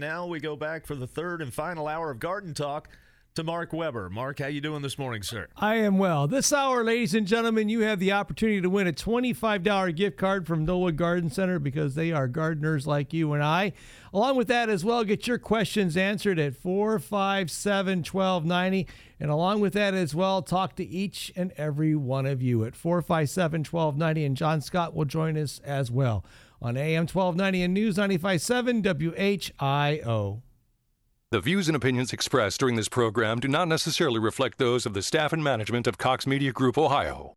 now we go back for the third and final hour of Garden Talk to Mark Weber. Mark, how you doing this morning, sir? I am well. This hour, ladies and gentlemen, you have the opportunity to win a $25 gift card from Knollwood Garden Center because they are gardeners like you and I. Along with that as well, get your questions answered at 457 1290. And along with that as well, talk to each and every one of you at 457 1290. And John Scott will join us as well on AM 1290 and News 957 WHIO. The views and opinions expressed during this program do not necessarily reflect those of the staff and management of Cox Media Group Ohio.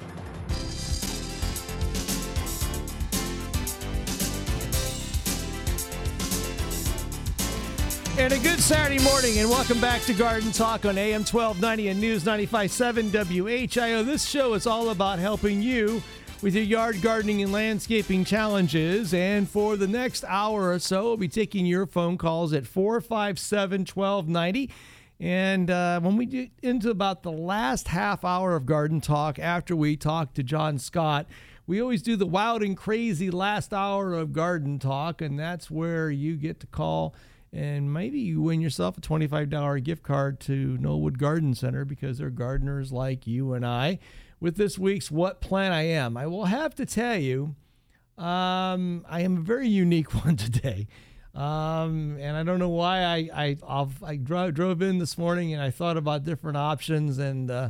And a good Saturday morning, and welcome back to Garden Talk on AM 1290 and News 957 WHIO. This show is all about helping you with your yard gardening and landscaping challenges. And for the next hour or so, we'll be taking your phone calls at 457 1290. And uh, when we get into about the last half hour of Garden Talk, after we talk to John Scott, we always do the wild and crazy last hour of Garden Talk, and that's where you get to call and maybe you win yourself a $25 gift card to Knollwood Garden Center because they're gardeners like you and I. With this week's What Plant I Am, I will have to tell you, um, I am a very unique one today. Um, and I don't know why I I i drove, drove in this morning and I thought about different options and uh,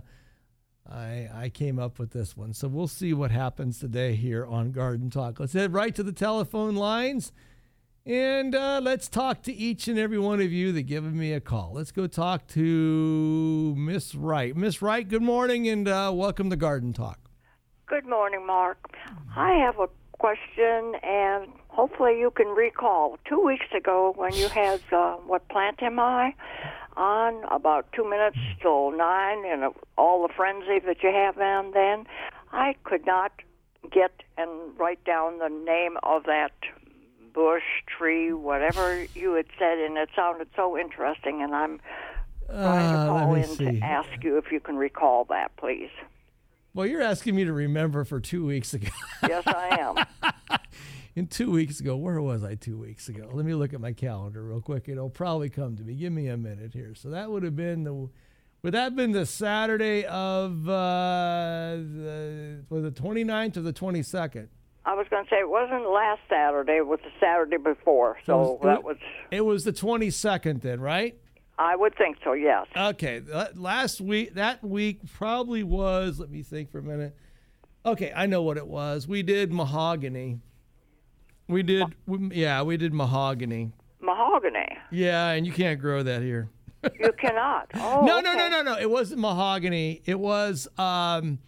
I I came up with this one. So we'll see what happens today here on Garden Talk. Let's head right to the telephone lines. And uh, let's talk to each and every one of you that given me a call. Let's go talk to Miss Wright. Miss Wright, good morning and uh, welcome to Garden Talk. Good morning, Mark. I have a question, and hopefully you can recall. Two weeks ago, when you had uh, What Plant Am I on about two minutes till nine, and all the frenzy that you have on then, I could not get and write down the name of that bush, tree, whatever you had said, and it sounded so interesting. And I'm trying to Uh, call in see. to ask you if you can recall that, please. Well, you're asking me to remember for two weeks ago. Yes, I am. In two weeks ago, where was I two weeks ago? Let me look at my calendar real quick. It'll probably come to me. Give me a minute here. So that would have been the. Would that have been the Saturday of uh, the, was the 29th or the 22nd? I was going to say it wasn't last Saturday; it was the Saturday before. So was- that was. It was the 22nd then, right? I would think so. Yes. Okay, last week that week probably was. Let me think for a minute. Okay, I know what it was. We did mahogany. We did, we, yeah, we did mahogany. Mahogany. Yeah, and you can't grow that here. You cannot. Oh, no, no, no, no, no. It wasn't mahogany. It was, um,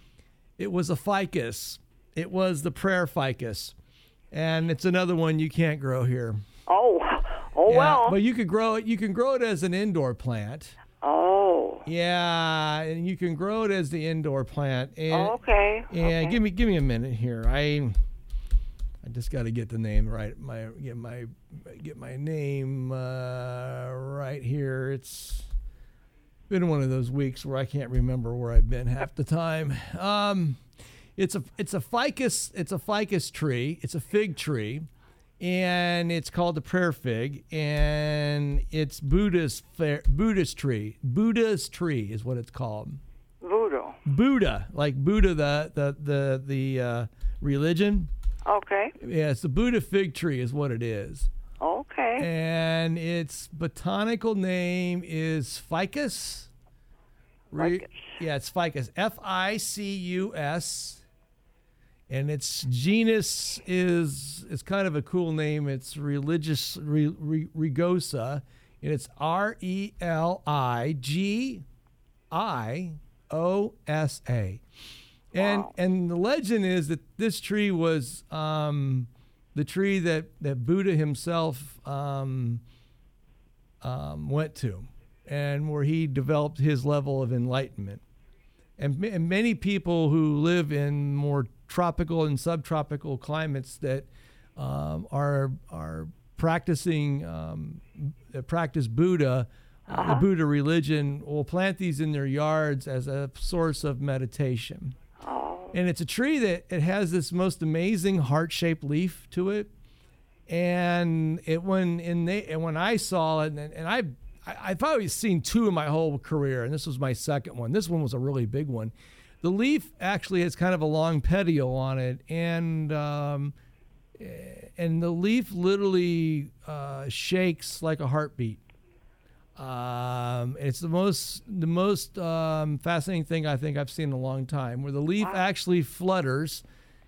it was a ficus. It was the prayer ficus, and it's another one you can't grow here. Oh, oh Yeah, well. but you could grow it. You can grow it as an indoor plant. oh. Yeah, and you can grow it as the indoor plant. And, Oh, okay. Yeah, okay. give me give me a minute here. I I just got to get the name right. My get my get my name uh, right here. It's been one of those weeks where I can't remember where I've been half the time. Um, it's a it's a ficus it's a ficus tree. It's a fig tree. And it's called the prayer fig, and it's Buddhist Buddhist tree. Buddha's tree is what it's called. Voodoo. Buddha, like Buddha, the the the the uh, religion. Okay. Yeah, it's the Buddha fig tree, is what it is, Okay. and its botanical name is Ficus. Re- Ficus. Yeah, it's Ficus. F I C U S. And its genus is is kind of a cool name. It's religious re, re, Rigosa, and it's R E L I G I O S A. And Wow. and the legend is that this tree was um, the tree that, that Buddha himself um, um, went to, and where he developed his level of enlightenment. And, and many people who live in more tropical and subtropical climates that um, are are practicing um, practice Buddha, uh, the Buddha religion, will plant these in their yards as a source of meditation. And it's a tree that it has this most amazing heart-shaped leaf to it, and it when in they and when I saw it, and, and I I've probably seen two in my whole career, and this was my second one. This one was a really big one. The leaf actually has kind of a long petiole on it, and um, and the leaf literally uh, shakes like a heartbeat. Um, it's the most the most um, fascinating thing I think I've seen in a long time, where the leaf actually flutters.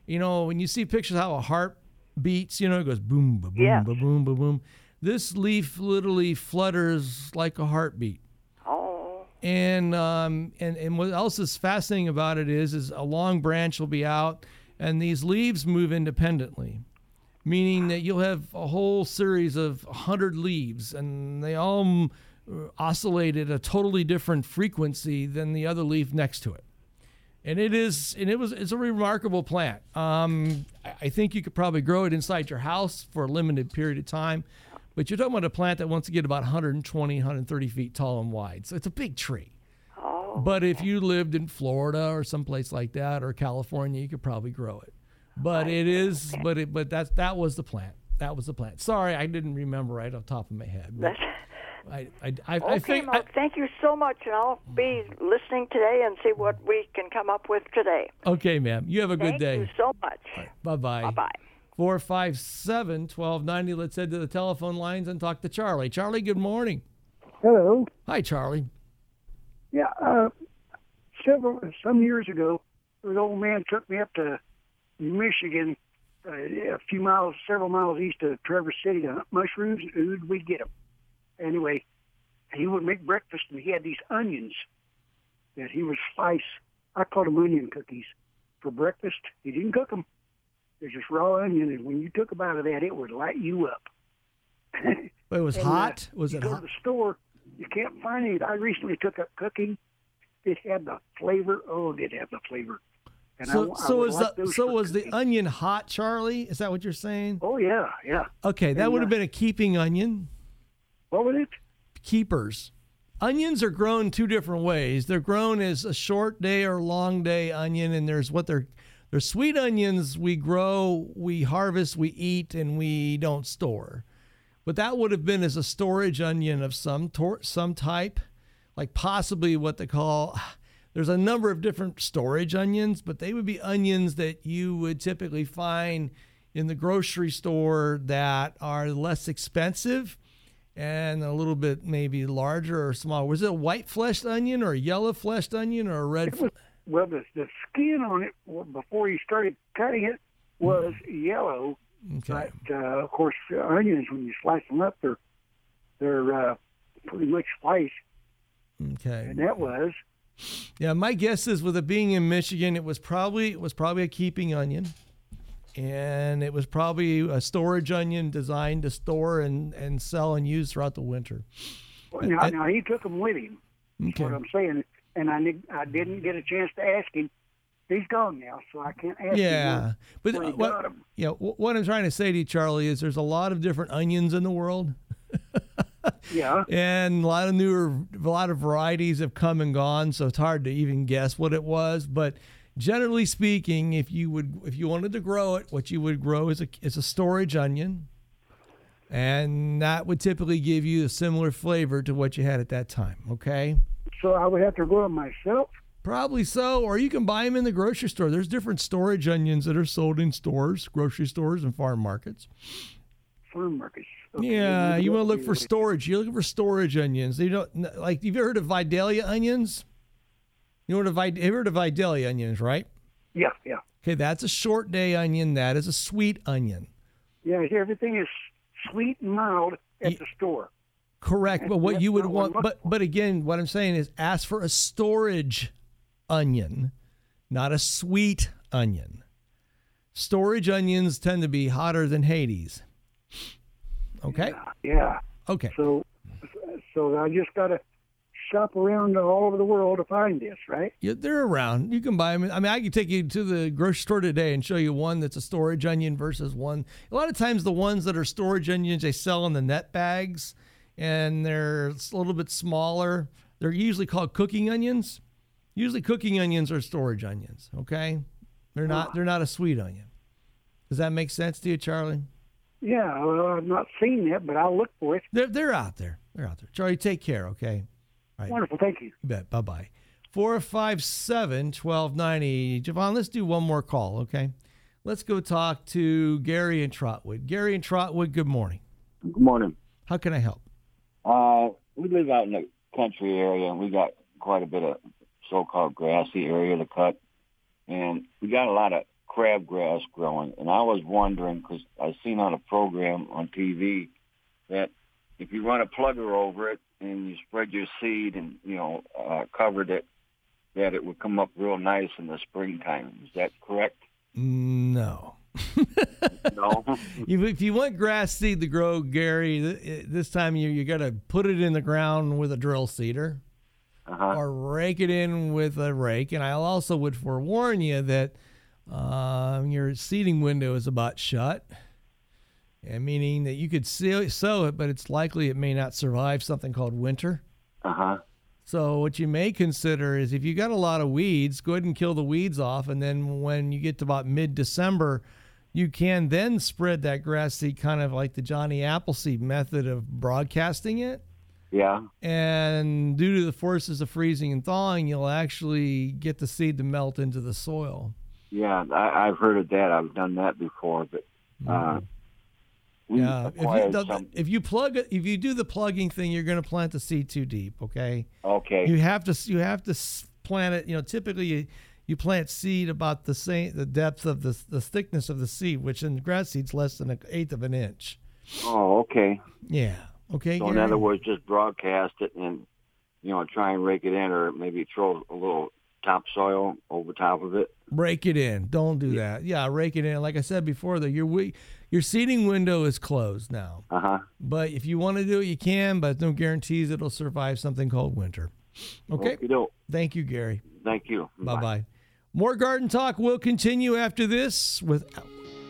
You know, when you see pictures how a heart beats, you know, it goes boom, ba boom, Yes. ba boom, ba boom. This leaf literally flutters like a heartbeat. And um, and and what else is fascinating about it is is a long branch will be out, and these leaves move independently, meaning that you'll have a whole series of hundred leaves, and they all oscillate at a totally different frequency than the other leaf next to it. And it is, and it was, it's a remarkable plant. Um, I think you could probably grow it inside your house for a limited period of time, but you're talking about a plant that wants to get about 120, 130 feet tall and wide. So it's a big tree. Oh, But if you lived in Florida or someplace like that or California, you could probably grow it. But it is, but it, but that's that was the plant. That was the plant. Sorry, I didn't remember right off the top of my head. But I, I, I, I okay, think. I, Mark. thank you so much, and I'll be listening today and see what we can come up with today. okay, ma'am. You have a good day. Thank you so much. Bye bye. Bye bye. 457 1290. Let's head to the telephone lines and talk to Charlie. Charlie, good morning. Hello. Hi, Charlie. Yeah, uh, several some years ago, an old man took me up to Michigan, uh, a few miles, several miles east of Traverse City to hunt mushrooms. And who'd we get them? Anyway, he would make breakfast, and he had these onions that he would slice. I called them onion cookies for breakfast. He didn't cook them; they're just raw onion, and when you took a bite of that, it would light you up. But it was And, uh, hot. Was you it go hot? to the store, you can't find it. I recently took up cooking. It had the flavor. Oh, it did have the flavor. And So, I, so was like the so was the onion hot, Charlie? Is that what you're saying? Oh yeah, yeah. Okay, that And, would have uh, been a keeping onion. What was it? Keepers. Onions are grown two different ways. They're grown as a short day or long day onion, and there's what they're they're sweet onions we grow, we harvest, we eat, and we don't store. But that would have been as a storage onion of some tor- some type, like possibly what they call. There's a number of different storage onions, but they would be onions that you would typically find in the grocery store that are less expensive and a little bit maybe larger or smaller. Was it a white fleshed onion or a yellow fleshed onion or a red? It was well, the the skin on it before you started cutting it was yellow. Okay. But uh, of course, onions when you slice them up, they're they're uh, pretty much sliced, Okay. and that was Yeah, my guess is with it being in Michigan, it was probably it was probably a keeping onion, and it was probably a storage onion designed to store and and sell and use throughout the winter. well, now, Uh, now he took them with him. That's Okay. what I'm saying, and I I didn't get a chance to ask him. He's gone now, so I can't ask. Yeah, where- but what, yeah, wh- what I'm trying to say to you, Charlie, is there's a lot of different onions in the world. Yeah. and a lot of newer, a lot of varieties have come and gone, so it's hard to even guess what it was. But generally speaking, if you would, if you wanted to grow it, what you would grow is a is a storage onion, and that would typically give you a similar flavor to what you had at that time. Okay. So I would have to grow them myself. Probably so, or you can buy them in the grocery store. There's different storage onions that are sold in stores, grocery stores, and farm markets. Farm markets. Okay, Yeah, you want to look for storage. You're looking for storage onions. You don't like. Have you ever heard of Vidalia onions? You know what a you heard of Vidalia onions, right? Yeah, yeah, Okay, that's a short day onion. That is a sweet onion. yeah. Everything is sweet and mild at the store. Correct, but what you would not what I'm want, but but again, what I'm saying is ask for a storage onion, not a sweet onion. Storage onions tend to be hotter than Hades. Okay. Yeah. Okay. So, so I just gotta shop around all over the world to find this, right? Yeah, they're around. You can buy them. I mean, I can take you to the grocery store today and show you one that's a storage onion versus one. A lot of times, the ones that are storage onions they sell in the net bags, and they're a little bit smaller. They're usually called cooking onions. Usually, cooking onions are storage onions. Okay, they're not. They're not a sweet onion. Does that make sense to you, Charlie? Yeah, well, I've not seen that, but I'll look for it. They're they're out there. They're out there. Charlie, take care. Okay. Right. Wonderful, thank you. You bet. Bye bye. 457 1290. Javon, let's do one more call, okay? Let's go talk to Gary and Trotwood. Gary and Trotwood, good morning. Good morning. How can I help? Uh, we live out in the country area, and we got quite a bit of so-called grassy area to cut, and we got a lot of crabgrass growing. And I was wondering because I seen on a program on TV that if you run a plugger over it and you spread your seed and you know uh, covered it, that it would come up real nice in the springtime. Is that correct? No. No. If if you want grass seed to grow, Gary, this time you you got to put it in the ground with a drill seeder uh-huh. or rake it in with a rake. And I also would forewarn you that um, your seeding window is about shut. And meaning that you could sow sow it, but it's likely it may not survive something called winter. Uh huh. So what you may consider is if you got a lot of weeds, go ahead and kill the weeds off, and then when you get to about mid-December, you can then spread that grass seed kind of like the Johnny Appleseed method of broadcasting it. Yeah. And due to the forces of freezing and thawing, you'll actually get the seed to melt into the soil. Yeah, I, I've heard of that. I've done that before, but uh, we Yeah, if you, the- if you plug it, if you do the plugging thing, you're going to plant the seed too deep. Okay. Okay. You have to you have to plant it. You know, typically you, you plant seed about the same the depth of the the thickness of the seed, which in grass seed's less than an eighth of an inch. Oh, okay. Yeah. Okay. So in other words, just broadcast it and you know try and rake it in, or maybe throw a little topsoil over top of it. rake it in. Don't do that. Yeah, rake it in. Like I said before, though, your wi- your seeding window is closed now. Uh huh. But if you want to do it, you can. But no guarantees it'll survive something called winter. Okay. Okey-doke. Thank you, Gary. Thank you. Bye bye. More garden talk will continue after this with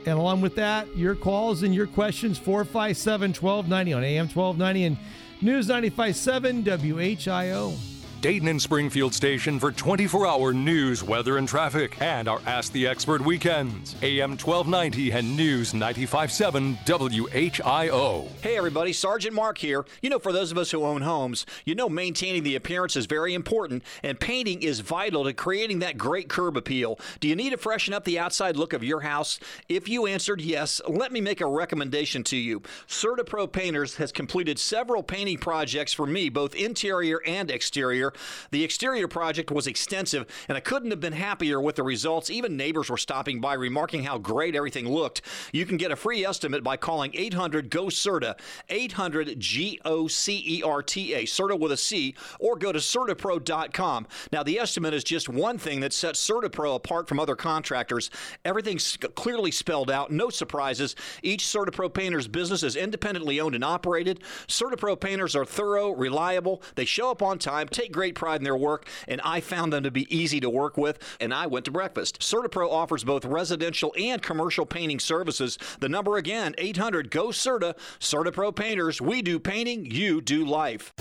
and along with that, your calls and your questions 457 1290 on AM 1290 and News 957 WHIO. Dayton and Springfield station for 24 hour news, weather, and traffic, and our Ask the Expert weekends. AM 1290 and News 957 WHIO. Hey everybody, Sergeant Mark here. You know, for those of us who own homes, you know maintaining the appearance is very important, and painting is vital to creating that great curb appeal. Do you need to freshen up the outside look of your house? If you answered yes, let me make a recommendation to you. CertaPro Painters has completed several painting projects for me, both interior and exterior. The exterior project was extensive, and I couldn't have been happier with the results. Even neighbors were stopping by, remarking how great everything looked. You can get a free estimate by calling 800 GO CERTA, 800 G O C E R T A, CERTA with a C, or go to CertaPro.com. Now, the estimate is just one thing that sets CertaPro apart from other contractors. Everything's clearly spelled out, no surprises. Each CertaPro painter's business is independently owned and operated. CertaPro painters are thorough, reliable, they show up on time, take great pride in their work, and I found them to be easy to work with, and I went to breakfast. CertaPro offers both residential and commercial painting services. The number again, 800 GO CERTA, CertaPro Painters. We do painting, you do life.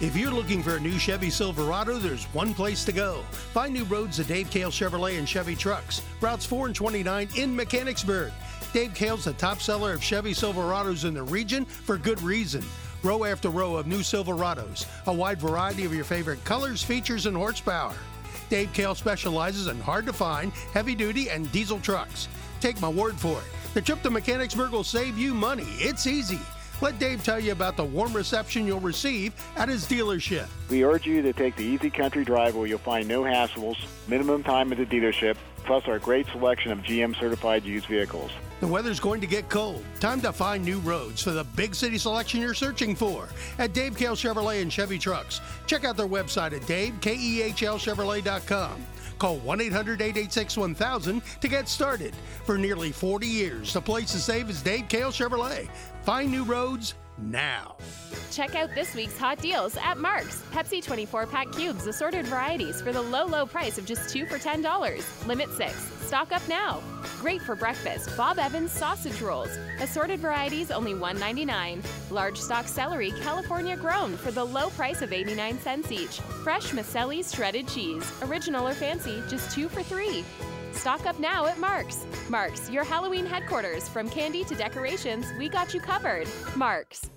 If you're looking for a new Chevy Silverado, there's one place to go. Find new roads at Dave Kehl Chevrolet and Chevy Trucks, routes 4 and 29 in Mechanicsburg. Dave Kehl's the top seller of Chevy Silverados in the region for good reason. Row after row of new Silverados, a wide variety of your favorite colors, features, and horsepower. Dave Kehl specializes in hard to find, heavy duty, and diesel trucks. Take my word for it. The trip to Mechanicsburg will save you money. It's easy. Let Dave tell you about the warm reception you'll receive at his dealership. We urge you to take the easy country drive where you'll find no hassles, minimum time at the dealership, plus our great selection of GM certified used vehicles. The weather's going to get cold. Time to find new roads for the big city selection you're searching for at Dave Kehl Chevrolet and Chevy Trucks. Check out their website at davekehlchevrolet.com. Call 1 800 886 1000 to get started. For nearly 40 years, the place to save is Dave Kehl Chevrolet. Find new roads, now. Check out this week's hot deals at Mark's. Pepsi 24 pack cubes, assorted varieties for the low, low price of just two for $10. Limit six. Stock up now. Great for breakfast. Bob Evans sausage rolls. Assorted varieties only $1.99. Large stock celery, California grown for the low price of 89 cents each. Fresh Maselli's shredded cheese. Original or fancy, just two for three. Stock up now at Mark's. Mark's, your Halloween headquarters. From candy to decorations, we got you covered. Mark's.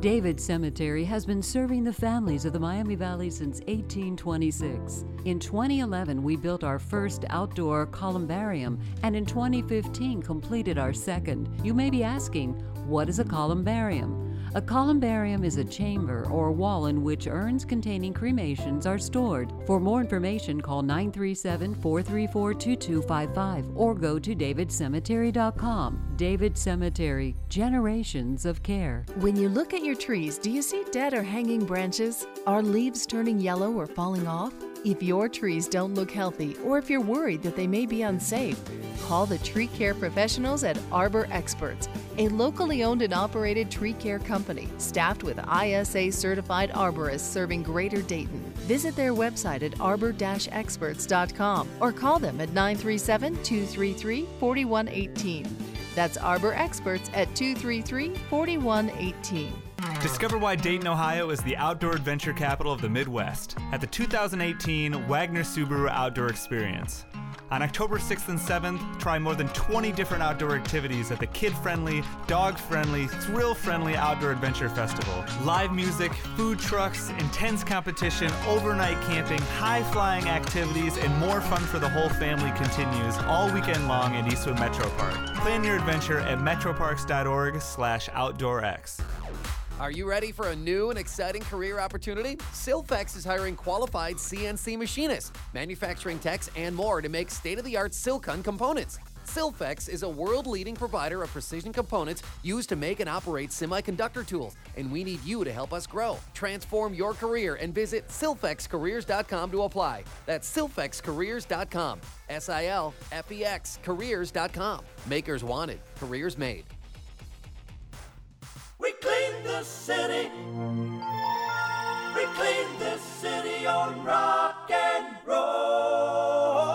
David Cemetery has been serving the families of the Miami Valley since 1826. In 2011, we built our first outdoor columbarium, and in 2015, completed our second. You may be asking, what is a columbarium? A columbarium is a chamber or wall in which urns containing cremations are stored. For more information, call 937 434 2255 or go to davidcemetery.com. David Cemetery, generations of care. When you look at your trees, do you see dead or hanging branches? Are leaves turning yellow or falling off? If your trees don't look healthy or if you're worried that they may be unsafe, call the tree care professionals at Arbor Experts, a locally owned and operated tree care company staffed with ISA certified arborists serving Greater Dayton. Visit their website at arbor experts.com or call them at 937 233 4118. That's Arbor Experts at 233 4118. Discover why Dayton, Ohio is the outdoor adventure capital of the Midwest at the 2018 Wagner Subaru Outdoor Experience. On October 6th and 7th, try more than 20 different outdoor activities at the kid friendly, dog friendly, thrill friendly Outdoor Adventure Festival. Live music, food trucks, intense competition, overnight camping, high flying activities, and more fun for the whole family continues all weekend long at Eastwood Metro Park. Plan your adventure at metroparks.org slash outdoorx. Are you ready for a new and exciting career opportunity? Silfex is hiring qualified CNC machinists, manufacturing techs, and more to make state of the art silicon components. Silfex is a world leading provider of precision components used to make and operate semiconductor tools, and we need you to help us grow. Transform your career and visit silfexcareers.com to apply. That's silfexcareers.com. S I L F E X careers.com. Makers wanted, careers made. We clean the city. We clean this city on rock and roll.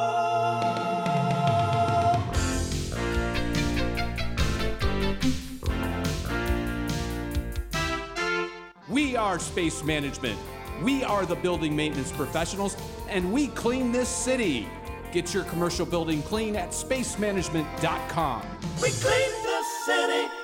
We are Space Management. We are the building maintenance professionals, and we clean this city. Get your commercial building clean at spacemanagement.com. We clean the city.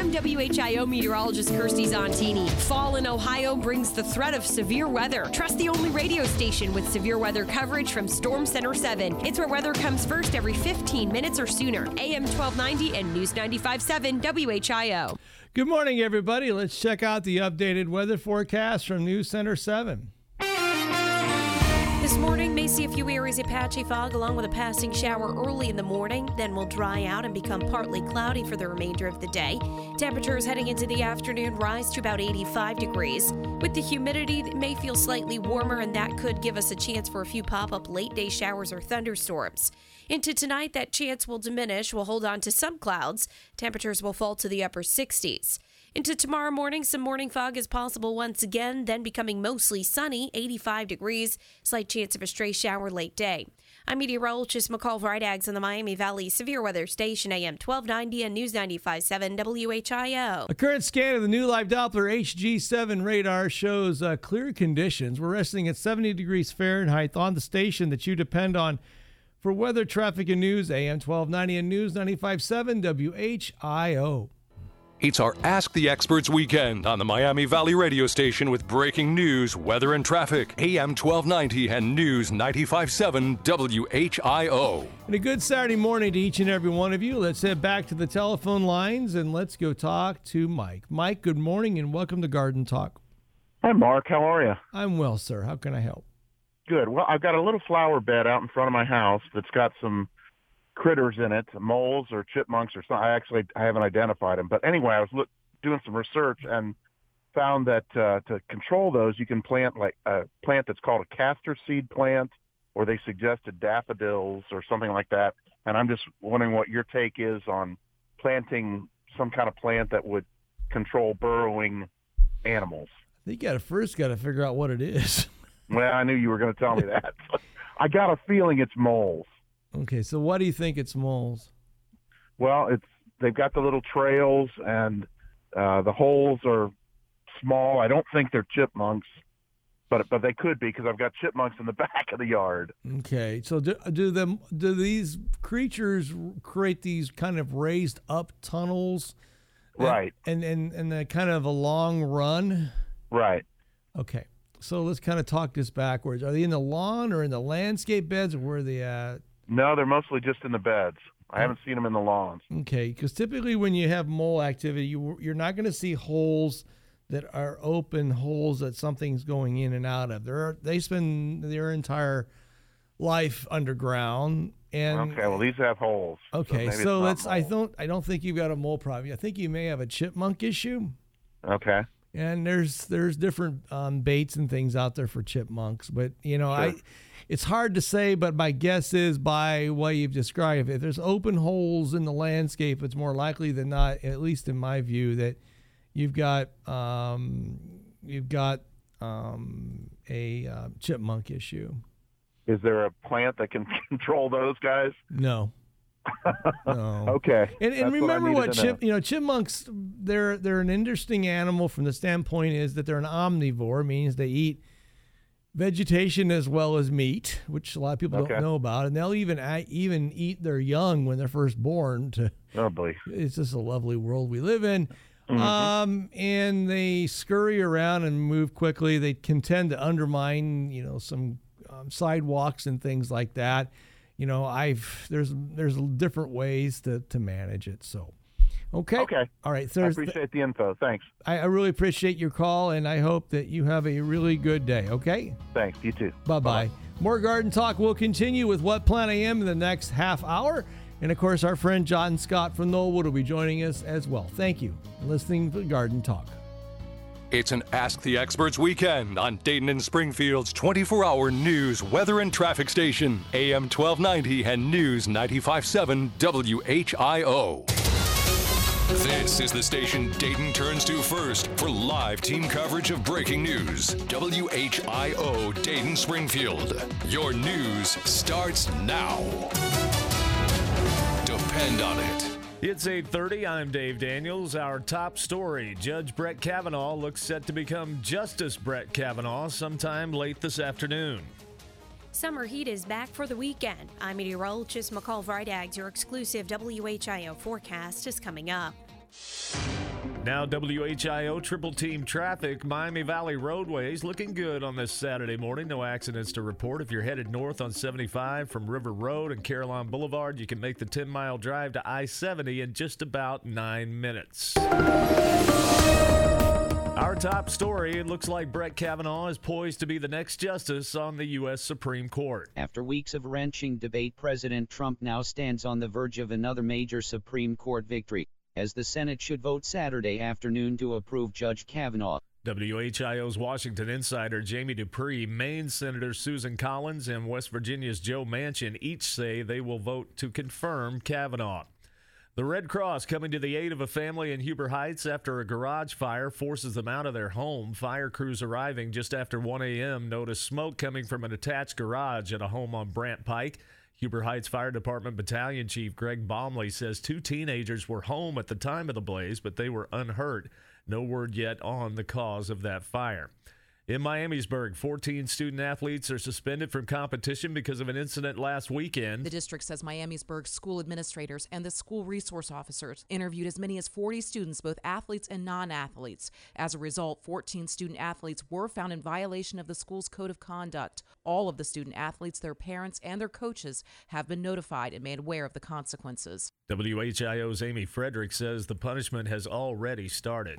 I'm WHIO meteorologist Kirstie Zontini. Fall in Ohio brings the threat of severe weather. Trust the only radio station with severe weather coverage from Storm Center 7. It's where weather comes first every 15 minutes or sooner. AM 1290 and News 95.7 WHIO. Good morning, everybody. Let's check out the updated weather forecast from News Center 7. This morning may see a few areas of patchy fog along with a passing shower early in the morning, then will dry out and become partly cloudy for the remainder of the day. Temperatures heading into the afternoon rise to about 85 degrees. With the humidity, it may feel slightly warmer, and that could give us a chance for a few pop up late day showers or thunderstorms. Into tonight, that chance will diminish. We'll hold on to some clouds. Temperatures will fall to the upper 60s. Into tomorrow morning, some morning fog is possible once again, then becoming mostly sunny, 85 degrees, slight chance of a stray shower late day. I'm meteorologist McCall Vrydaghs on the Miami Valley Severe Weather Station, AM 1290 and News 95.7 WHIO. A current scan of the new Live Doppler HG7 radar shows uh, clear conditions. We're resting at 70 degrees Fahrenheit on the station that you depend on for weather, traffic, and news. AM 1290 and News 95.7 WHIO. It's our Ask the Experts weekend on the Miami Valley radio station with breaking news, weather, and traffic. AM 1290 and News 95.7 WHIO. And a good Saturday morning to each and every one of you. Let's head back to the telephone lines and let's go talk to Mike. Mike, good morning and welcome to Garden Talk. Hi, Mark. How are you? I'm well, sir. How can I help? Good. Well, I've got a little flower bed out in front of my house that's got some critters in it, moles or chipmunks or something. I actually I haven't identified them, but anyway, I was look, doing some research and found that uh, to control those, you can plant like a plant that's called a castor seed plant, or they suggested daffodils or something like that. And I'm just wondering what your take is on planting some kind of plant that would control burrowing animals. I think you got to first got to figure out what it is. Well, I knew you were going to tell me that. I got a feeling it's moles. Okay, so what do you think it's moles? Well, it's they've got the little trails and uh, the holes are small. I don't think they're chipmunks, but but they could be because I've got chipmunks in the back of the yard. Okay, so do, do them do these creatures create these kind of raised up tunnels? Right. And and and a kind of a long run. Right. Okay. So let's kind of talk this backwards. Are they in the lawn or in the landscape beds, or where are they at? No, they're mostly just in the beds. I haven't seen them in the lawns. Okay, because typically when you have mole activity, you, you're not going to see holes that are open holes that something's going in and out of. They're, they spend their entire life underground. And okay, well these have holes. okay, so not let's. I don't. I don't think you've got a mole problem. I think you may have a chipmunk issue. Okay. And there's there's different um, baits and things out there for chipmunks, but you know I, Sure. It's hard to say. But my guess is by what you've described, if there's open holes in the landscape, it's more likely than not, at least in my view, that you've got um, you've got um, a uh, chipmunk issue. Is there a plant that can control those guys? No. No. Okay. And, and remember needed what, to know. chip you know chipmunks they're they're an interesting animal from the standpoint is that they're an omnivore means they eat vegetation as well as meat, which a lot of people Okay. don't know about, and they'll even even eat their young when they're first born. To Oh boy. it's just a lovely world we live in. Mhm. Um, and they scurry around and move quickly. They can tend to undermine, you know, some um, sidewalks and things like that. You know, I've there's there's different ways to to manage it. So, okay, Okay. all right. I appreciate the info. Thanks. I, I really appreciate your call, and I hope that you have a really good day. Okay. Thanks. You too. Bye bye. More garden talk will continue with What Plant I Am in the next half hour. And of course, our friend John Scott from Knollwood will be joining us as well. Thank you for listening to Garden Talk. It's an Ask the Experts weekend on Dayton and Springfield's 24 hour news, weather, and traffic station, AM 1290 and News 957 WHIO. This is the station Dayton turns to first for live team coverage of breaking news. WHIO Dayton Springfield. Your news starts now. Depend on it. It's 8:30. I'm Dave Daniels. Our top story: Judge Brett Kavanaugh looks set to become Justice Brett Kavanaugh sometime late this afternoon. Summer heat is back for the weekend. I'm meteorologist McCall Vrydaghs. Your exclusive WHIO forecast is coming up. Now, WHIO triple team traffic. Miami Valley roadways looking good on this Saturday morning. No accidents to report. If you're headed north on 75 from River Road and Caroline Boulevard, you can make the 10 mile drive to I 70 in just about nine minutes. Our top story it looks like Brett Kavanaugh is poised to be the next justice on the U.S. Supreme Court. After weeks of wrenching debate, President Trump now stands on the verge of another major Supreme Court victory, as the Senate should vote Saturday afternoon to approve Judge Kavanaugh. WHIO's Washington insider Jamie Dupree, Maine Senator Susan Collins, and West Virginia's Joe Manchin each say they will vote to confirm Kavanaugh. The Red Cross coming to the aid of a family in Huber Heights after a garage fire forces them out of their home. Fire crews arriving just after 1 a.m. noticed smoke coming from an attached garage at a home on Brant Pike. Huber Heights Fire Department Battalion Chief Greg Baumley says two teenagers were home at the time of the blaze, but they were unhurt. No word yet on the cause of that fire. In Miamisburg, 14 student athletes are suspended from competition because of an incident last weekend. The district says Miamisburg school administrators and the school resource officers interviewed as many as 40 students, both athletes and non athletes. As a result, 14 student athletes were found in violation of the school's code of conduct. All of the student athletes, their parents, and their coaches have been notified and made aware of the consequences. WHIO's Amy Frederick says the punishment has already started.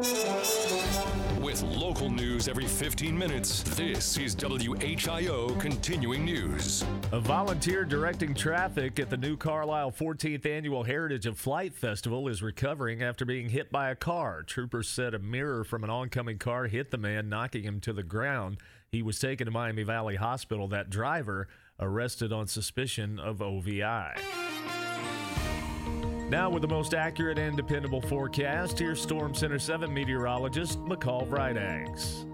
With local news every 15 minutes, this is WHIO Continuing News. A volunteer directing traffic at the new Carlisle 14th Annual Heritage of Flight Festival is recovering after being hit by a car. Troopers said a mirror from an oncoming car hit the man, knocking him to the ground. He was taken to Miami Valley Hospital. That driver arrested on suspicion of OVI. Now, with the most accurate and dependable forecast, here's Storm Center 7 meteorologist McCall Vrydaghs.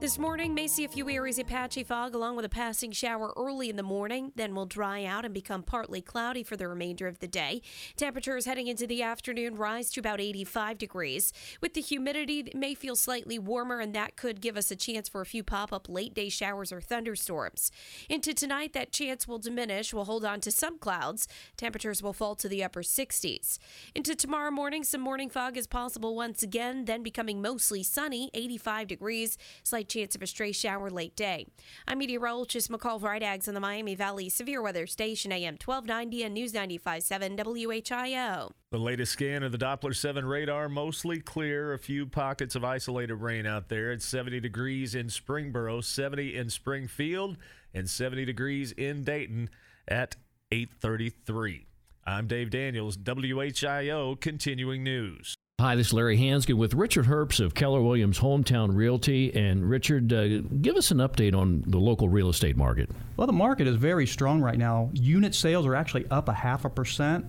This morning may see a few areas of patchy fog along with a passing shower early in the morning, then will dry out and become partly cloudy for the remainder of the day. Temperatures heading into the afternoon rise to about 85 degrees. With the humidity, it may feel slightly warmer, and that could give us a chance for a few pop up late day showers or thunderstorms. Into tonight, that chance will diminish. We'll hold on to some clouds. Temperatures will fall to the upper 60s. Into tomorrow morning, some morning fog is possible once again, then becoming mostly sunny, 85 degrees. Slight chance of a stray shower late day. I'm meteorologist McCall Vrydaghs on the Miami Valley Severe Weather Station, AM 1290 and News 95.7 WHIO. The latest scan of the Doppler 7 radar mostly clear. A few pockets of isolated rain out there. It's 70 degrees in Springboro, 70 in Springfield, and 70 degrees in Dayton at 833. I'm Dave Daniels, WHIO Continuing News. Hi, this is Larry Hansgen with Richard Herbst of Keller Williams Hometown Realty. And Richard, uh, give us an update on the local real estate market. Well, the market is very strong right now. Unit sales are actually up a half a percent.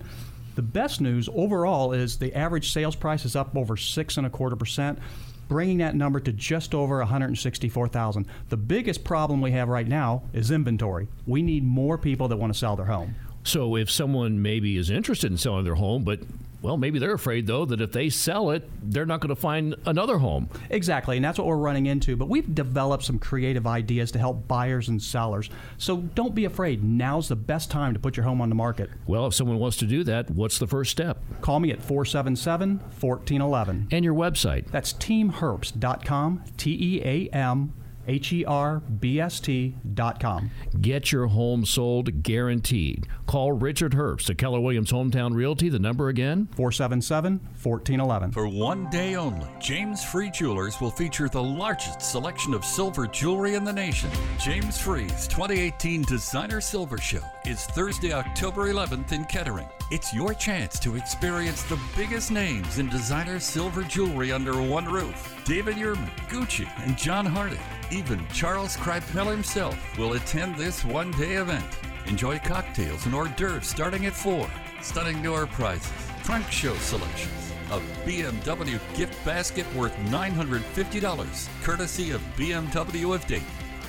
The best news overall is the average sales price is up over six and a quarter percent, bringing that number to just over 164,000. The biggest problem we have right now is inventory. We need more people that want to sell their home. So, if someone maybe is interested in selling their home, but well, maybe they're afraid though that if they sell it, they're not going to find another home. Exactly, and that's what we're running into. But we've developed some creative ideas to help buyers and sellers. So don't be afraid. Now's the best time to put your home on the market. Well, if someone wants to do that, what's the first step? Call me at 477 1411. And your website? That's teamherbst.com, T E A M H-E-R-B-S-T dot com. Get your home sold guaranteed. Call Richard Herbst at Keller Williams Hometown Realty. The number again? 477-1411. For one day only, James Free Jewelers will feature the largest selection of silver jewelry in the nation. James Free's 2018 Designer Silver Show is Thursday, October 11th in Kettering. It's your chance to experience the biggest names in designer silver jewelry under one roof. David Yurman, Gucci, and John Hardy. Even Charles Krypell himself will attend this one day event. Enjoy cocktails and hors d'oeuvres starting at 4. Stunning door prizes, trunk show selections, a BMW gift basket worth $950, courtesy of BMW of Dayton.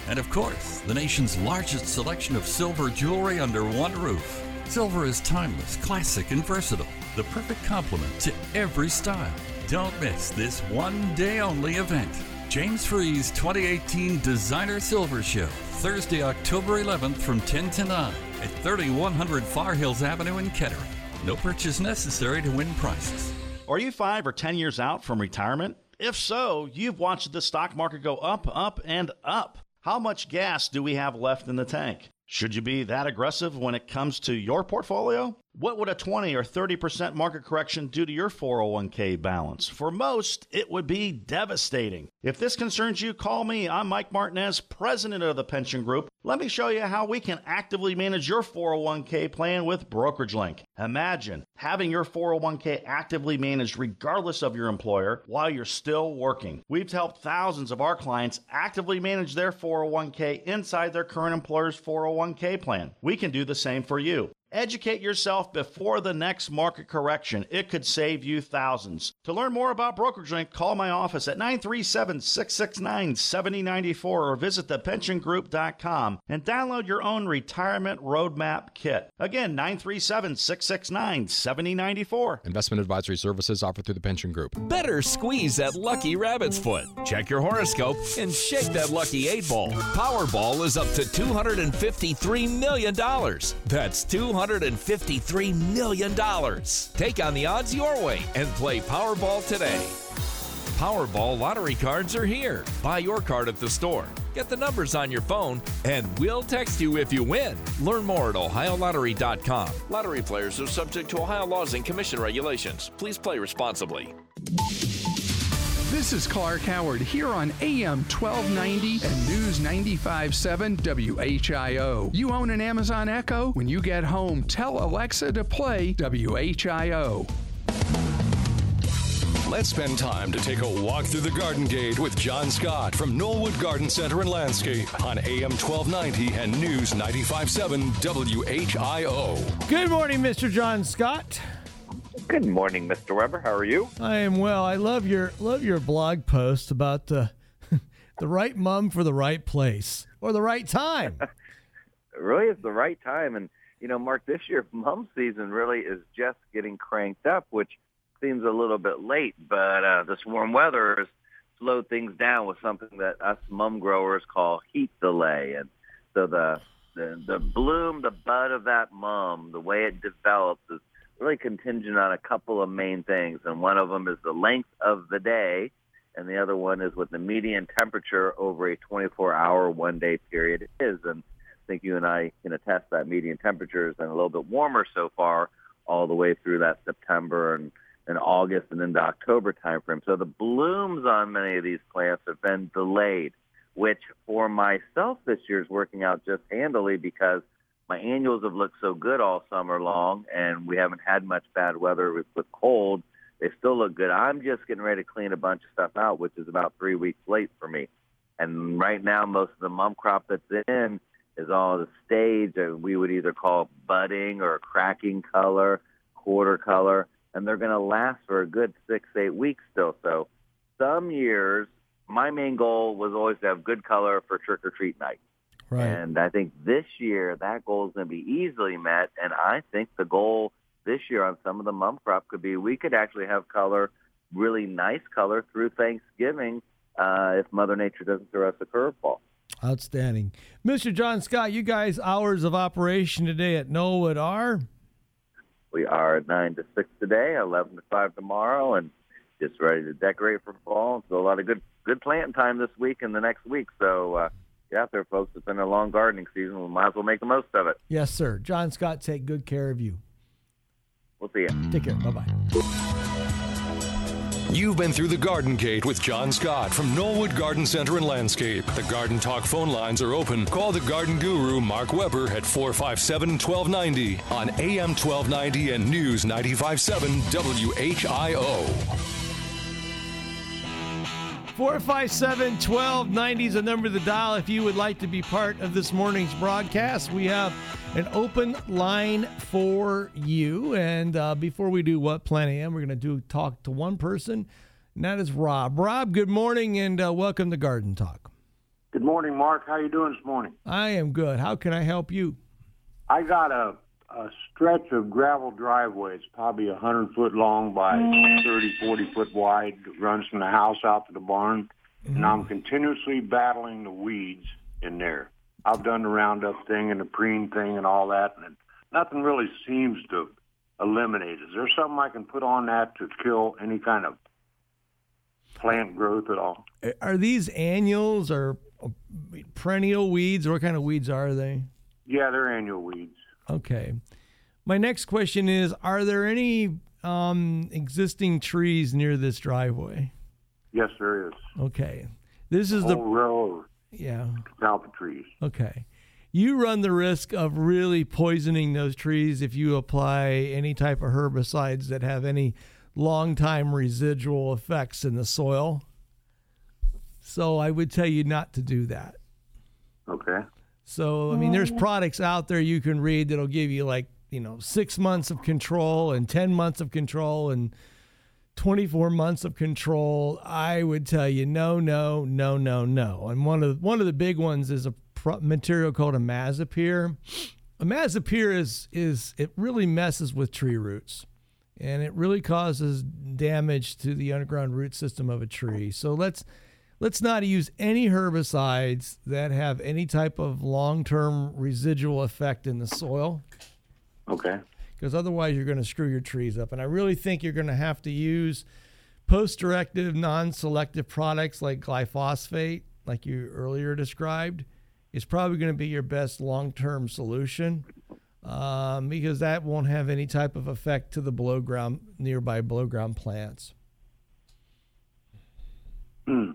And of course, the nation's largest selection of silver jewelry under one roof. Silver is timeless, classic, and versatile, the perfect complement to every style. Don't miss this one day only event. James Free's 2018 Designer Silver Show, Thursday, October 11th from 10 to 9 at 3100 Far Hills Avenue in Kettering. No purchase necessary to win prizes. Are you five or 10 years out from retirement? If so, you've watched the stock market go up, up, and up. How much gas do we have left in the tank? Should you be that aggressive when it comes to your portfolio? What would a 20 or 30% market correction do to your 401k balance? For most, it would be devastating. If this concerns you, call me. I'm Mike Martinez, president of the Pension Group. Let me show you how we can actively manage your 401k plan with Brokerage Link. Imagine having your 401k actively managed regardless of your employer while you're still working. We've helped thousands of our clients actively manage their 401k inside their current employer's 401k plan. We can do the same for you. Educate yourself before the next market correction. It could save you thousands. To learn more about Brokerage Link, call my office at 937 669 7094 or visit thepensiongroup.com and download your own retirement roadmap kit. Again, 937 669 7094. Investment advisory services offered through the Pension Group. Better squeeze that lucky rabbit's foot. Check your horoscope and shake that lucky eight ball. Powerball is up to $253 million. That's 253 million dollars. Take on the odds your way and play Powerball today. Powerball lottery cards are here. Buy your card at the store. Get the numbers on your phone, and we'll text you if you win. Learn more at OhioLottery.com. Lottery players are subject to Ohio laws and commission regulations. Please play responsibly. This is Clark Howard here on AM 1290 and News 95.7 WHIO. You own an Amazon Echo? When you get home, tell Alexa to play WHIO. Let's spend time to take a walk through the Garden Gate with John Scott from Knollwood Garden Center and Landscape on AM 1290 and News 95.7 WHIO. Good morning, Mr. John Scott. Good morning, Mr. Weber. How are you? I am well. I love your love your blog post about the the right mum for the right place or the right time. It really is the right time. And, you know, Mark, this year mum season really is just getting cranked up, which seems a little bit late, but uh, this warm weather has slowed things down with something that us mum growers call heat delay. And so the, the, the bloom, the bud of that mum, the way it develops is really contingent on a couple of main things. And one of them is the length of the day. And the other one is what the median temperature over a 24-hour one-day period is. And I think you and I can attest that median temperature has been a little bit warmer so far, all the way through that September and, and August and into October timeframe. So the blooms on many of these plants have been delayed, which for myself this year is working out just handily because my annuals have looked so good all summer long, and we haven't had much bad weather with, with cold. They still look good. I'm just getting ready to clean a bunch of stuff out, which is about three weeks late for me. And right now, most of the mum crop that's in is all the stage that we would either call budding or cracking color, quarter color, and they're going to last for a good six, eight weeks still. So some years, my main goal was always to have good color for trick or treat night. Right. And I think this year that goal is going to be easily met. And I think the goal this year on some of the mum crop could be we could actually have color, really nice color through Thanksgiving uh, if Mother Nature doesn't throw us a curveball. Outstanding. Mr. John Scott, you guys hours of operation today at Knollwood are? We are at 9 to 6 today, 11 to 5 tomorrow, and just ready to decorate for fall. So a lot of good good planting time this week and the next week. So uh, get out there, folks. It's been a long gardening season. We might as well make the most of it. Yes, sir. John Scott, take good care of you. We'll see you. Take care. Bye bye. You've been through the Garden Gate with John Scott from Knollwood Garden Center and Landscape. The Garden Talk phone lines are open. Call the garden guru Mark Weber at 457 1290 on AM 1290 and News 957 WHIO. 457 1290 is the number to dial if you would like to be part of this morning's broadcast. We have an open line for you. And uh, before we do What Plan AM, we're going to do talk to one person, and that is Rob. Rob, good morning and uh, welcome to Garden Talk. Good morning, Mark. How are you doing this morning? I am good. How can I help you? I got a, a stretch of gravel driveway. It's probably a 100 foot long by mm. 30, 40 foot wide. It runs from the house out to the barn. And I'm mm. continuously battling the weeds in there. I've done the Roundup thing and the preen thing and all that, and nothing really seems to eliminate. it. Is there something I can put on that to kill any kind of plant growth at all? Are these annuals or perennial weeds? What kind of weeds are they? Yeah, they're annual weeds. Okay. My next question is Are there any um, existing trees near this driveway? Yes, there is. Okay. This is the of yeah alpha trees. Okay. You run the risk of really poisoning those trees if you apply any type of herbicides that have any long time residual effects in the soil. So I would tell you not to do that. Okay. So I mean, there's oh. products out there you can read that'll give you like you know six months of control and ten months of control and 24 months of control. I would tell you no, no, no, no, no. And one of one of the big ones is a pro- material called imazapyr. Imazapyr is is it really messes with tree roots, and it really causes damage to the underground root system of a tree. So let's let's not use any herbicides that have any type of long-term residual effect in the soil Okay. because otherwise you're going to screw your trees up. And I really think you're going to have to use post-directive, non-selective products like glyphosate, like you earlier described, is probably going to be your best long-term solution um, because that won't have any type of effect to the below ground, nearby below ground plants. Hmm.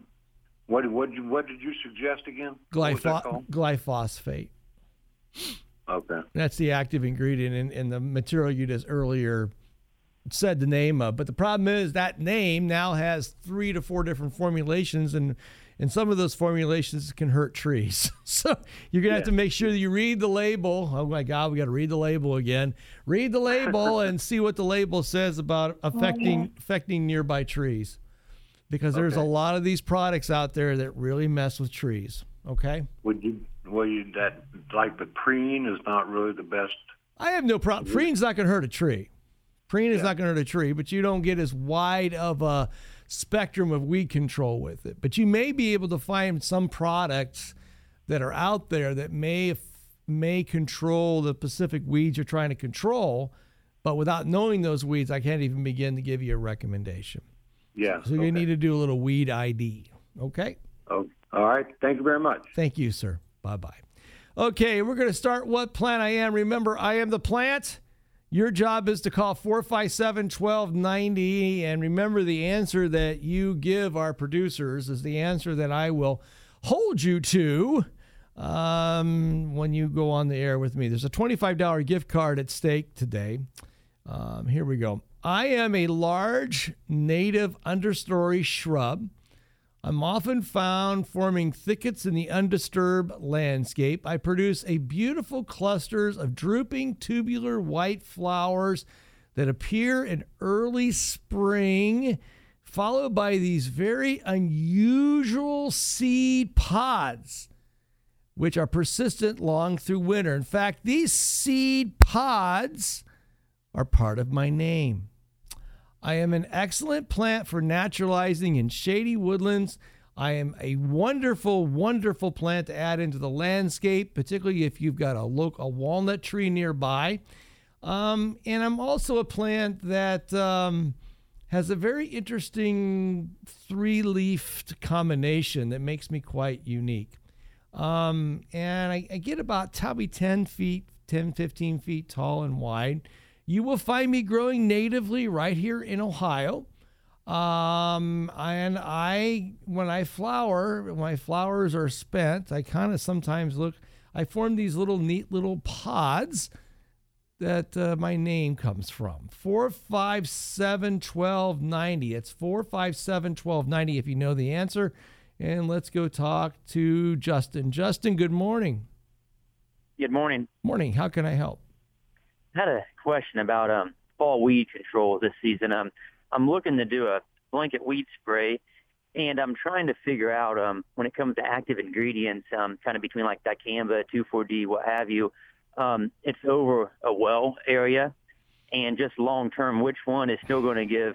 What what you, what did you suggest again? What was that Glypho- glyphosate. Okay. That's the active ingredient in, in the material you just earlier said the name of. But the problem is that name now has three to four different formulations, and and some of those formulations can hurt trees. so you're gonna have to make sure that you read the label. Oh my God, we got to read the label again. Read the label and see what the label says about oh, affecting affecting nearby trees, because there's a lot of these products out there that really mess with trees. Okay. Would you? Well, you that like the preen is not really the best. I have no problem. Preen's not going to hurt a tree. Preen is not going to hurt a tree, but you don't get as wide of a spectrum of weed control with it. But you may be able to find some products that are out there that may may control the specific weeds you're trying to control. But without knowing those weeds, I can't even begin to give you a recommendation. Yeah. So you need to do a little weed ID. Okay. Oh, all right. Thank you very much. Thank you, sir. Bye bye. Okay, we're going to start what plant I am. Remember, I am the plant. Your job is to call 457 1290. And remember, the answer that you give our producers is the answer that I will hold you to um, when you go on the air with me. There's a $25 gift card at stake today. Um, here we go. I am a large native understory shrub. I'm often found forming thickets in the undisturbed landscape. I produce a beautiful clusters of drooping tubular white flowers that appear in early spring, followed by these very unusual seed pods, which are persistent long through winter. In fact, these seed pods are part of my name. I am an excellent plant for naturalizing in shady woodlands. I am a wonderful, wonderful plant to add into the landscape, particularly if you've got a local a walnut tree nearby. Um, and I'm also a plant that um, has a very interesting three-leafed combination that makes me quite unique. Um, and I, I get about probably 10 feet, 10, 15 feet tall and wide. You will find me growing natively right here in Ohio. Um, and I, when I flower, when my flowers are spent, I kind of sometimes look, I form these little neat little pods that uh, my name comes from. 457 1290. It's 457 1290 if you know the answer. And let's go talk to Justin. Justin, good morning. Good morning. Morning. How can I help? I had a question about um, fall weed control this season. Um, I'm looking to do a blanket weed spray, and I'm trying to figure out um, when it comes to active ingredients, um, kind of between like dicamba, 2,4-D, what have you. Um, it's over a well area, and just long term, which one is still going to give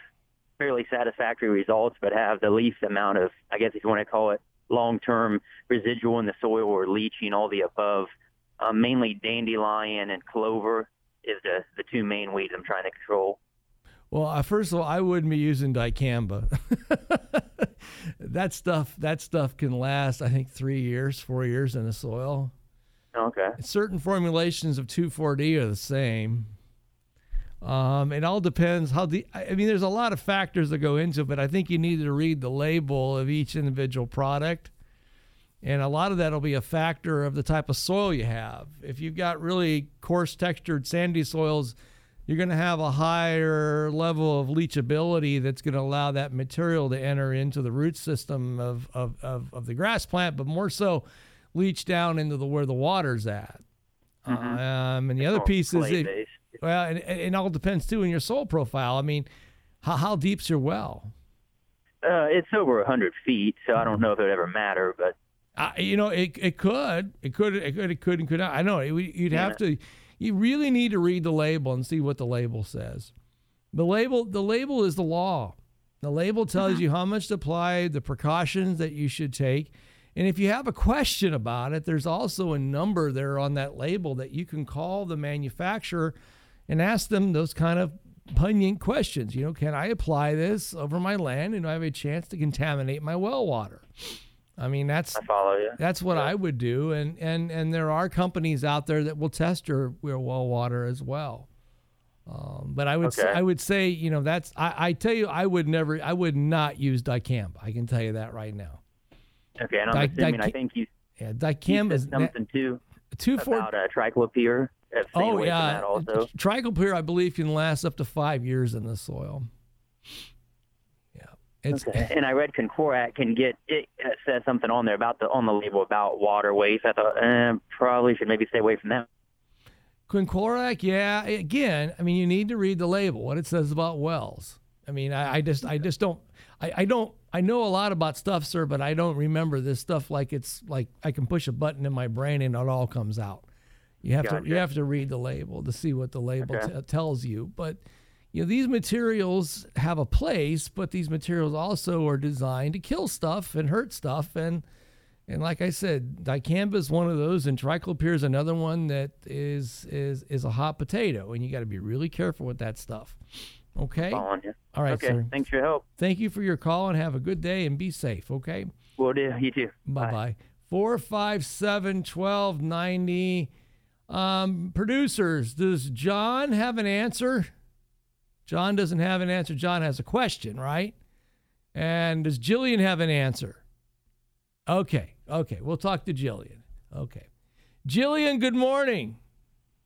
fairly satisfactory results, but have the least amount of, I guess, if you want to call it long term residual in the soil or leaching, all the above. Um, mainly dandelion and clover is the the two main weeds I'm trying to control. Well, uh, first of all, I wouldn't be using dicamba. that stuff, that stuff can last, I think, three years, four years in the soil. Okay. Certain formulations of 2,4-D are the same. Um, it all depends how the. I I mean, there's a lot of factors that go into it, but I think you need to read the label of each individual product, and a lot of that will be a factor of the type of soil you have. If you've got really coarse textured sandy soils, you're going to have a higher level of leachability that's going to allow that material to enter into the root system of, of, of, of the grass plant, but more so leach down into the where the water's at. Um, and the other piece is, it, well, and, and it all depends too in your soil profile. I mean, how, how deep's your well? Uh, it's over a hundred feet, so I don't know if it would ever matter, but Uh, you know, it, it could, it could, it could, it could, and could not. I know it, you'd have to. You really need to read the label and see what the label says. The label, the label is the law. The label tells you how much to apply, the precautions that you should take, and if you have a question about it, there's also a number there on that label that you can call the manufacturer and ask them those kind of poignant questions. You know, can I apply this over my land and do I have a chance to contaminate my well water? I mean, that's I follow you. that's what I would do, and and and there are companies out there that will test your, your well water as well. Um, but I would say, I would say you know that's I, I tell you I would never I would not use dicamba. I can tell you that right now. okay. And I'm Dic- assuming I think you Yeah, said is something too two four. about uh, triclopyr. Oh yeah, also. Triclopyr I believe can last up to five years in the soil. It's Okay. And I read Concorac can get it says something on there about the on the label about water waste. I thought eh, probably should maybe stay away from that. Quinclorac, yeah. Again, I mean, you need to read the label, what it says about wells. I mean, I, I just, I just don't, I, I don't, I know a lot about stuff, sir, but I don't remember this stuff like it's like I can push a button in my brain and it all comes out. You have to, you have to read the label to see what the label Okay. t- tells you. But you know, these materials have a place, but these materials also are designed to kill stuff and hurt stuff and. And like I said, dicamba is one of those, and triclopyr is another one that is is is a hot potato, and you got to be really careful with that stuff. Okay. All right, okay. sir. Thanks for your help. Thank you for your call, and have a good day, and be safe. Okay. Will do. You too. Bye bye. Four five seven twelve ninety. Um, producers, does John have an answer? John doesn't have an answer. John has a question, right? And does Jillian have an answer? Okay, okay. We'll talk to Jillian. Okay. Jillian, good morning.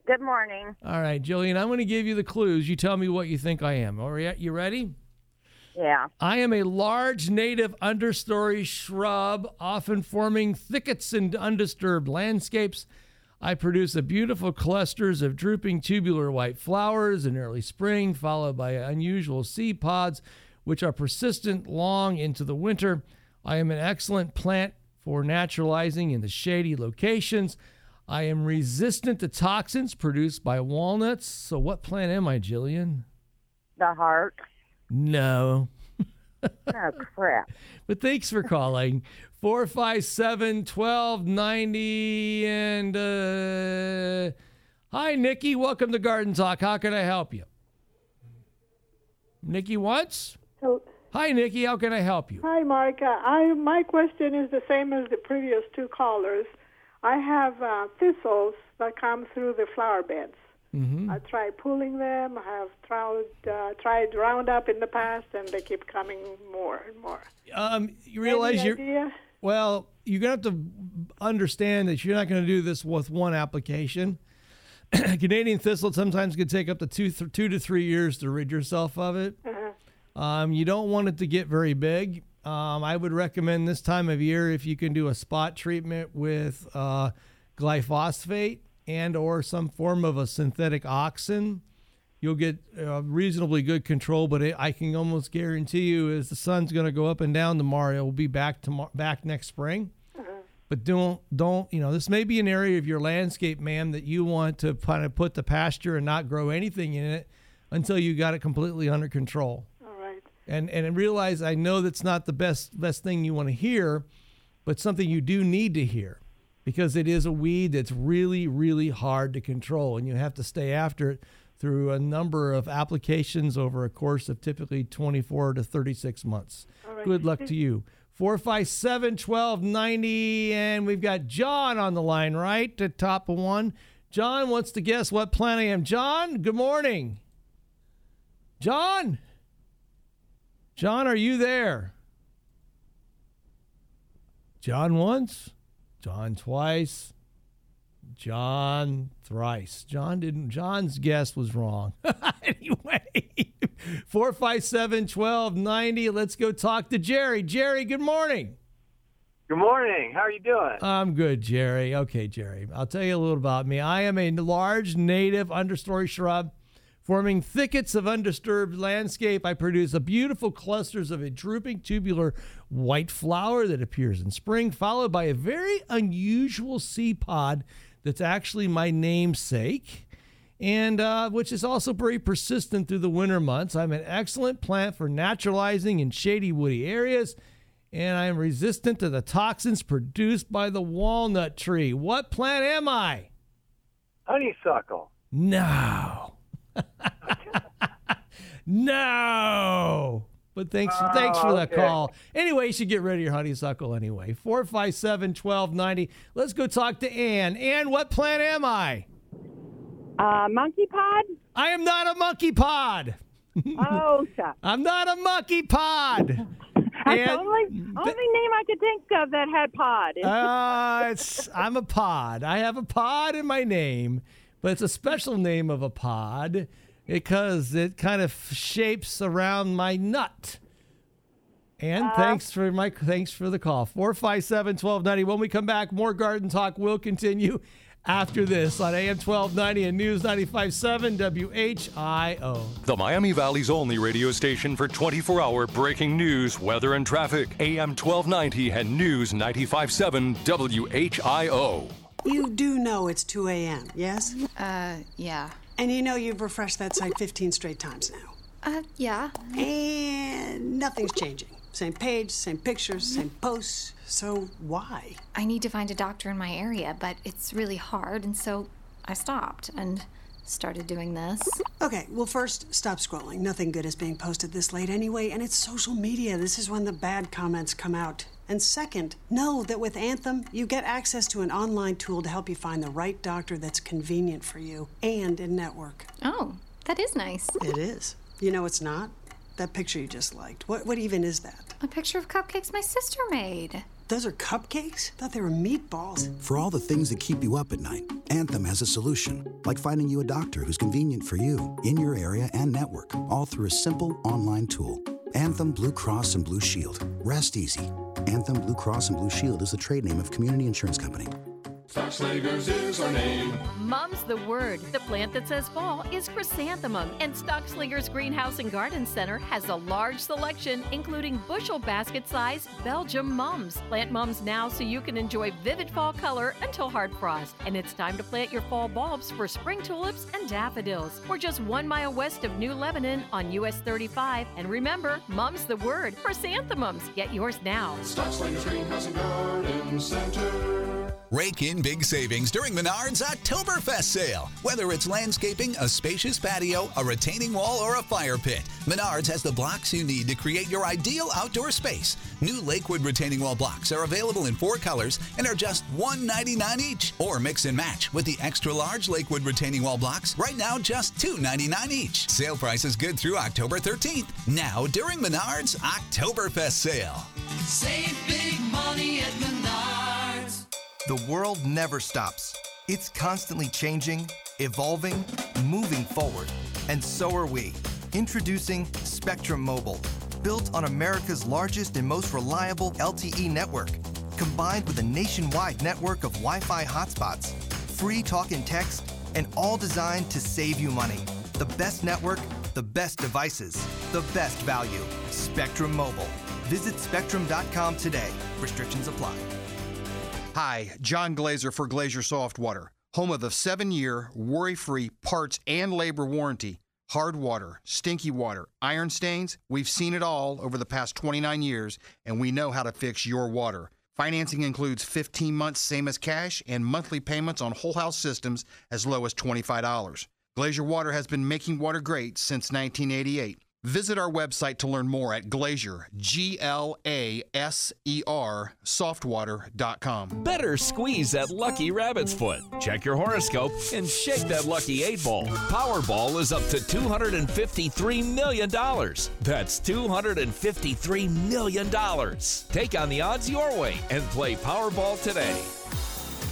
Good morning. All right, Jillian, I'm going to give you the clues. You tell me what you think I am. All right, you ready? Yeah. I am a large native understory shrub, often forming thickets in undisturbed landscapes. I produce the beautiful clusters of drooping tubular white flowers in early spring, followed by unusual seed pods, which are persistent long into the winter. I am an excellent plant for naturalizing in the shady locations. I am resistant to toxins produced by walnuts. So, what plant am I, Jillian? The heart. No. Oh, crap. But thanks for calling. 457 1290. And uh, hi, Nikki. Welcome to Garden Talk. How can I help you? Nikki? So, Hi, Nikki. How can I help you? hi, Mark. Uh, I my question is the same as the previous two callers. I have uh, thistles that come through the flower beds. Mm-hmm. I tried pulling them. I have tried uh, tried Roundup in the past, and they keep coming more and more. Um, you realize Any you're. idea? Well, you're going to have to understand that you're not going to do this with one application. Canadian thistle sometimes can take up to two, th- two to three years to rid yourself of it. Um, you don't want it to get very big. Um, I would recommend this time of year if you can do a spot treatment with uh, glyphosate and or some form of a synthetic auxin. You'll get uh, reasonably good control, but it, I can almost guarantee you, as the sun's going to go up and down tomorrow, it will be back tomorrow, back next spring. But don't don't you know this may be an area of your landscape, ma'am, that you want to kind of put the pasture and not grow anything in it until you got it completely under control. All right. And and realize I know that's not the best best thing you want to hear, but something you do need to hear because it is a weed that's really really hard to control and you have to stay after it through a number of applications over a course of typically 24 to 36 months. Right. Good luck to you. 457 1290. And we've got John on the line, right? To top of one. John wants to guess what plant I am. John, good morning. John? John, are you there? John once, John twice, John thrice. John didn't John's guess was wrong. anyway, 457 1290. Let's go talk to Jerry. Jerry, good morning. Good morning. How are you doing? I'm good, Jerry. Okay, Jerry. I'll tell you a little about me. I am a large native understory shrub forming thickets of undisturbed landscape. I produce a beautiful clusters of a drooping tubular white flower that appears in spring, followed by a very unusual seed pod that's actually my namesake. And uh, which is also very persistent through the winter months. I'm an excellent plant for naturalizing in shady, woody areas and I am resistant to the toxins produced by the walnut tree. What plant am I? Honeysuckle. No. no. But thanks Oh, thanks for the okay. call. Anyway, you should get rid of your honeysuckle anyway. 457 1290. Let's go talk to Ann. Ann, what plant am I? Uh, monkey pod? I am not a monkey pod. Oh, shucks. I'm not a monkey pod. That's And- the only, only name I could think of that had pod. Uh, it's I'm a pod. I have a pod in my name, but it's a special name of a pod because it kind of shapes around my nut. And thanks for Mike. Thanks for the call. 457 1290. When we come back, more garden talk will continue after this on AM 1290 and News 957 WHIO. The Miami Valley's only radio station for 24 hour breaking news, weather, and traffic. AM 1290 and News 957 WHIO. You do know it's 2 a.m., yes? Uh, yeah. And you know you've refreshed that site 15 straight times now. Uh, yeah. And nothing's changing. Same page, same pictures, same posts. So why? I need to find a doctor in my area, but it's really hard, and so I stopped and started doing this. Okay, well, first, stop scrolling. Nothing good is being posted this late anyway, and it's social media. This is when the bad comments come out. And second, know that with Anthem, you get access to an online tool to help you find the right doctor that's convenient for you and in network. Oh, that is nice. It is. You know it's not? That picture you just liked. What, what even is that? A picture of cupcakes my sister made. Those are cupcakes? Thought they were meatballs. For all the things that keep you up at night, Anthem has a solution, like finding you a doctor who's convenient for you, in your area and network, all through a simple online tool. Anthem Blue Cross and Blue Shield. Rest easy. Anthem Blue Cross and Blue Shield is the trade name of Community Insurance Company. Stockslagers is our name. Mum's the word. The plant that says fall is chrysanthemum, and Stockslagers Greenhouse and Garden Center has a large selection, including bushel basket size Belgium mums. Plant mums now so you can enjoy vivid fall color until hard frost. And it's time to plant your fall bulbs for spring tulips and daffodils. We're just one mile west of New Lebanon on US 35. And remember, mum's the word. Chrysanthemums. Get yours now. Stockslagers Greenhouse and Garden Center. Rake in big savings during Menards Oktoberfest sale. Whether it's landscaping, a spacious patio, a retaining wall, or a fire pit, Menards has the blocks you need to create your ideal outdoor space. New Lakewood retaining wall blocks are available in four colors and are just $1.99 each. Or mix and match with the extra large Lakewood retaining wall blocks, right now just $2.99 each. Sale price is good through October 13th. Now during Menards Oktoberfest sale. Save big money at Menards. The world never stops. It's constantly changing, evolving, moving forward. And so are we. Introducing Spectrum Mobile, built on America's largest and most reliable LTE network, combined with a nationwide network of Wi Fi hotspots, free talk and text, and all designed to save you money. The best network, the best devices, the best value. Spectrum Mobile. Visit spectrum.com today. Restrictions apply. Hi, John Glaser for Glaser Soft Water, home of the seven year, worry free parts and labor warranty. Hard water, stinky water, iron stains, we've seen it all over the past 29 years, and we know how to fix your water. Financing includes 15 months, same as cash, and monthly payments on whole house systems as low as $25. Glaser Water has been making water great since 1988. Visit our website to learn more at Glaser, G L A S E R, softwater.com. Better squeeze that lucky rabbit's foot. Check your horoscope and shake that lucky eight ball. Powerball is up to $253 million. That's $253 million. Take on the odds your way and play Powerball today.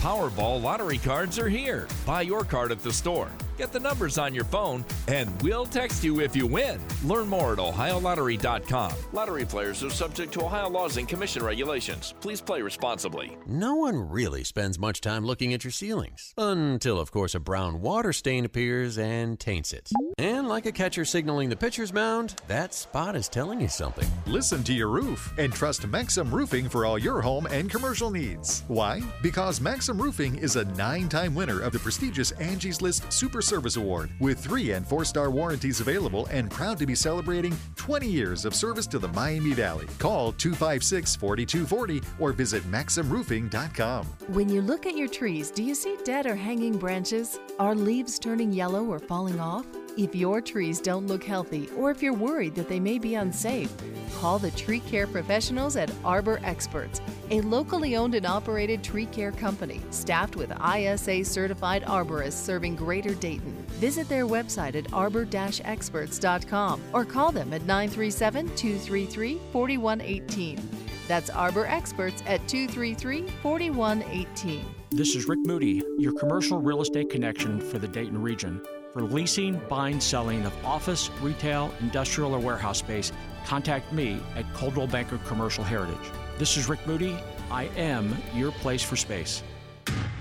Powerball lottery cards are here. Buy your card at the store. Get the numbers on your phone, and we'll text you if you win. Learn more at OhioLottery.com. Lottery players are subject to Ohio laws and commission regulations. Please play responsibly. No one really spends much time looking at your ceilings. Until, of course, a brown water stain appears and taints it. And like a catcher signaling the pitcher's mound, that spot is telling you something. Listen to your roof and trust Maxim Roofing for all your home and commercial needs. Why? Because Maxim Roofing is a nine time winner of the prestigious Angie's List Super Service Award with three and four star warranties available and proud to be celebrating 20 years of service to the Miami Valley. Call 256 4240 or visit MaximRoofing.com. When you look at your trees, do you see dead or hanging branches? Are leaves turning yellow or falling off? If your trees don't look healthy or if you're worried that they may be unsafe, call the tree care professionals at Arbor Experts, a locally owned and operated tree care company staffed with ISA certified arborists serving Greater Dayton. Visit their website at arbor experts.com or call them at 937 233 4118. That's Arbor Experts at 233 4118. This is Rick Moody, your commercial real estate connection for the Dayton region. For leasing, buying, selling of office, retail, industrial, or warehouse space, contact me at Coldwell Banker Commercial Heritage. This is Rick Moody. I am your place for space.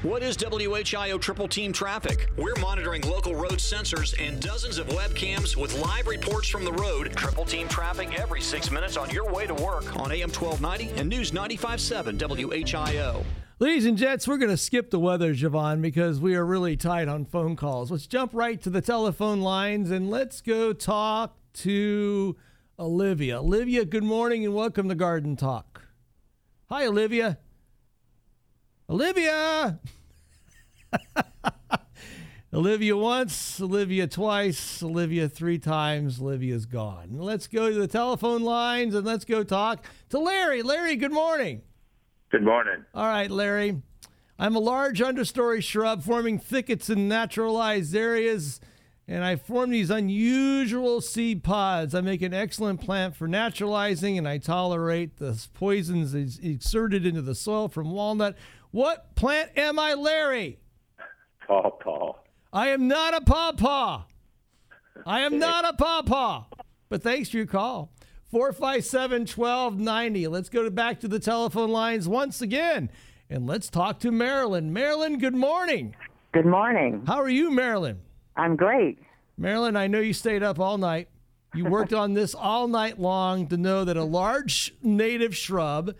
What is WHIO Triple Team Traffic? We're monitoring local road sensors and dozens of webcams with live reports from the road. Triple Team Traffic every six minutes on your way to work on AM 1290 and News 95.7 WHIO. Ladies and gents, we're going to skip the weather, Javon, because we are really tight on phone calls. Let's jump right to the telephone lines and let's go talk to Olivia. Olivia, good morning and welcome to Garden Talk. Hi, Olivia. Olivia! Olivia once, Olivia twice, Olivia three times, Olivia's gone. Let's go to the telephone lines and let's go talk to Larry. Larry, good morning. Good morning. All right, Larry. I'm a large understory shrub forming thickets in naturalized areas, and I form these unusual seed pods. I make an excellent plant for naturalizing, and I tolerate the poisons exerted into the soil from walnut. What plant am I, Larry? Pawpaw. I am not a pawpaw. I am not a pawpaw. But thanks for your call. 457 1290. Let's go to back to the telephone lines once again. And let's talk to Marilyn. Marilyn, good morning. Good morning. How are you, Marilyn? I'm great. Marilyn, I know you stayed up all night. You worked on this all night long to know that a large native shrub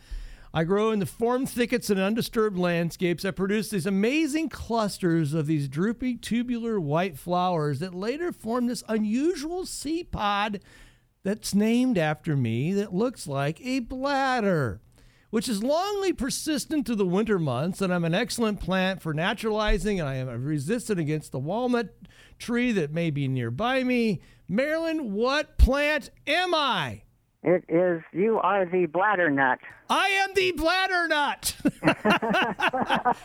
I grow in the formed thickets and undisturbed landscapes that produce these amazing clusters of these droopy tubular white flowers that later form this unusual seed pod that's named after me that looks like a bladder, which is longly persistent to the winter months. And I'm an excellent plant for naturalizing, and I am resistant against the walnut tree that may be nearby me. Marilyn, what plant am I? It is, you are the bladder nut. I am the bladder nut.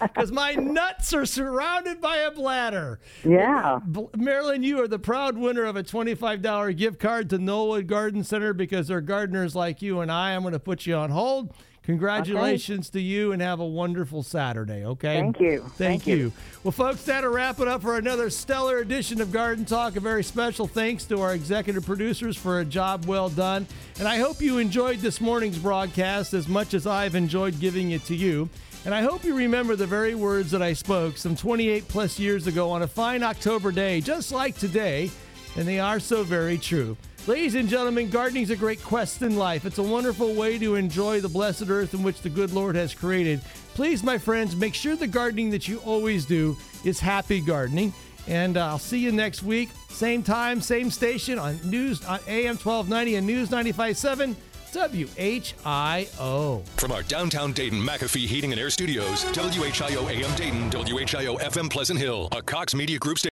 Because my nuts are surrounded by a bladder. Yeah. Marilyn, you are the proud winner of a $25 gift card to Knollwood Garden Center because they're gardeners like you and I. I'm going to put you on hold. Congratulations okay. to you and have a wonderful Saturday, okay? Thank you. Thank, Thank you. you. Well, folks, that'll wrap it up for another stellar edition of Garden Talk. A very special thanks to our executive producers for a job well done. And I hope you enjoyed this morning's broadcast as much as I've enjoyed giving it to you. And I hope you remember the very words that I spoke some 28 plus years ago on a fine October day, just like today, and they are so very true. Ladies and gentlemen, gardening is a great quest in life. It's a wonderful way to enjoy the blessed earth in which the good Lord has created. Please, my friends, make sure the gardening that you always do is happy gardening. And uh, I'll see you next week, same time, same station on News on AM 1290 and News 95.7. WHIO. From our downtown Dayton McAfee Heating and Air Studios, WHIO AM Dayton, WHIO FM Pleasant Hill, a Cox Media Group station.